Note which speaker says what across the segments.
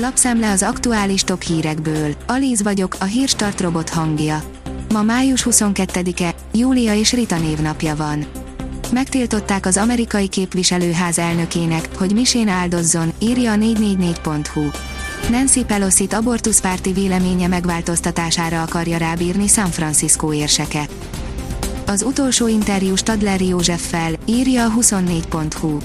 Speaker 1: Lapszemle az aktuális top hírekből. Alíz vagyok, a hírstart robot hangja. Ma május 22-e, Júlia és Rita névnapja van. Megtiltották az amerikai képviselőház elnökének, hogy misén áldozzon, írja a 444.hu. Nancy Pelosi-t abortuszpárti véleménye megváltoztatására akarja rábírni San Francisco érseke. Az utolsó interjú Stadler Józseffel, írja a 24.hu.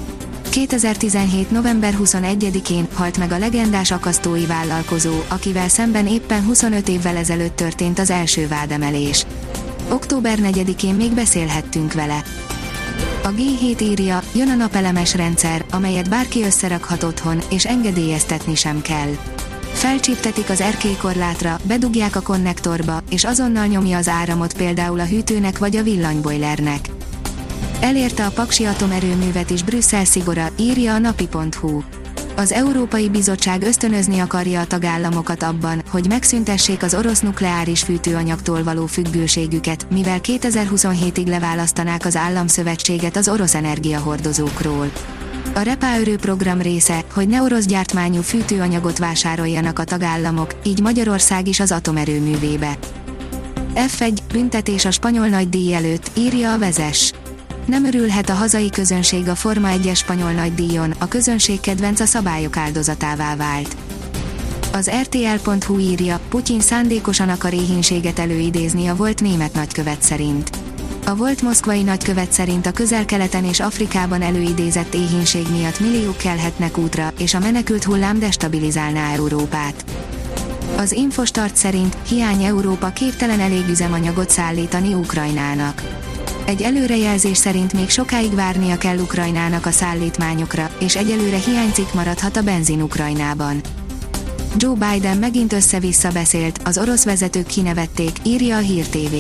Speaker 1: 2017. november 21-én halt meg a legendás akasztói vállalkozó, akivel szemben éppen 25 évvel ezelőtt történt az első vádemelés. Október 4-én még beszélhettünk vele. A G7 írja, jön a napelemes rendszer, amelyet bárki összerakhat otthon, és engedélyeztetni sem kell. Felcsíptetik az erkélykorlátra, bedugják a konnektorba, és azonnal nyomja az áramot például a hűtőnek vagy a villanybojlernek. Elérte a Paksi atomerőművet is Brüsszel szigora, írja a napi.hu. Az Európai Bizottság ösztönözni akarja a tagállamokat abban, hogy megszüntessék az orosz nukleáris fűtőanyagtól való függőségüket, mivel 2027-ig leválasztanák az államszövetséget az orosz energiahordozókról. A Repáörő program része, hogy ne orosz gyártmányú fűtőanyagot vásároljanak a tagállamok, így Magyarország is az atomerőművébe. F1 büntetés a spanyol nagydíj előtt, írja a vezes. Nem örülhet a hazai közönség a Forma 1-es spanyol nagydíjon, a közönség kedvenc a szabályok áldozatává vált. Az RTL.hu írja, Putyin szándékosan akar éhínséget előidézni a volt német nagykövet szerint. A volt moszkvai nagykövet szerint a közel-keleten és Afrikában előidézett éhínség miatt milliók kelhetnek útra, és a menekült hullám destabilizálná Európát. Az Infostart szerint hiány Európa képtelen elég üzemanyagot szállítani Ukrajnának. Egy előrejelzés szerint még sokáig várnia kell Ukrajnának a szállítmányokra, és egyelőre hiánycikk maradhat a benzin Ukrajnában. Joe Biden megint össze-vissza beszélt, az orosz vezetők kinevették, írja a Hír TV.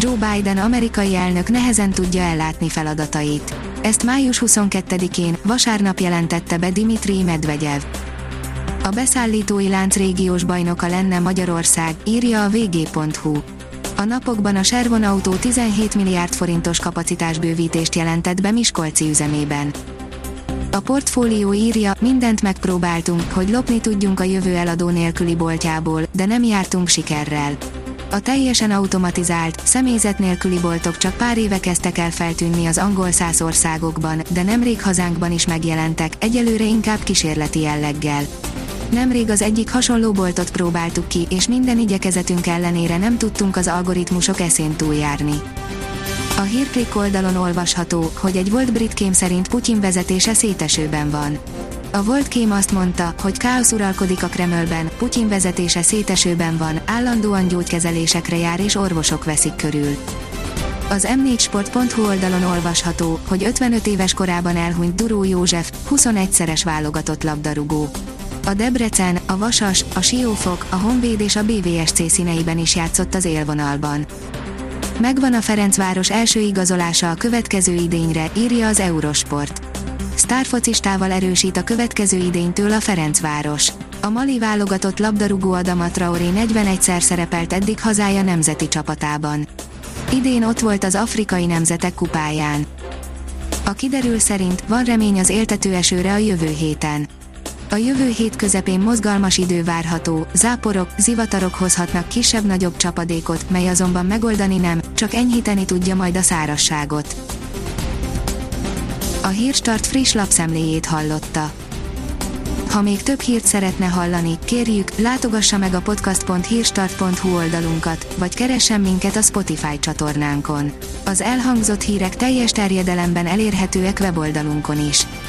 Speaker 1: Joe Biden amerikai elnök nehezen tudja ellátni feladatait. Ezt május 22-én, vasárnap jelentette be Dimitri Medvegyev. A beszállítói lánc régiós bajnoka lenne Magyarország, írja a vg.hu. A napokban a Servon Autó 17 milliárd forintos kapacitásbővítést jelentett be Miskolci üzemében. A portfólió írja, mindent megpróbáltunk, hogy lopni tudjunk a jövő eladó nélküli boltjából, de nem jártunk sikerrel. A teljesen automatizált, személyzet nélküli boltok csak pár éve kezdtek el feltűnni az angol száz országokban, de nemrég hazánkban is megjelentek, egyelőre inkább kísérleti jelleggel. Nemrég az egyik hasonló boltot próbáltuk ki, és minden igyekezetünk ellenére nem tudtunk az algoritmusok eszén túljárni. A hírklik oldalon olvasható, hogy egy volt brit kém szerint Putyin vezetése szétesőben van. A volt kém azt mondta, hogy káosz uralkodik a Kremlben, Putyin vezetése szétesőben van, állandóan gyógykezelésekre jár és orvosok veszik körül. Az m4sport.hu oldalon olvasható, hogy 55 éves korában elhunyt Duró József, 21-szeres válogatott labdarúgó. A Debrecen, a Vasas, a Siófok, a Honvéd és a BVSC színeiben is játszott az élvonalban. Megvan a Ferencváros első igazolása a következő idényre, írja az Eurosport. Sztárfocistával erősít a következő idénytől a Ferencváros. A Mali válogatott labdarúgó Adama Traoré 41-szer szerepelt eddig hazája nemzeti csapatában. Idén ott volt az Afrikai Nemzetek kupáján. A kiderül szerint van remény az éltető esőre a jövő héten. A jövő hét közepén mozgalmas idő várható, záporok, zivatarok hozhatnak kisebb-nagyobb csapadékot, mely azonban megoldani nem, csak enyhíteni tudja majd a szárasságot. A Hírstart friss lapszemléjét hallotta. Ha még több hírt szeretne hallani, kérjük, látogassa meg a podcast.hírstart.hu oldalunkat, vagy keressen minket a Spotify csatornánkon. Az elhangzott hírek teljes terjedelemben elérhetőek weboldalunkon is.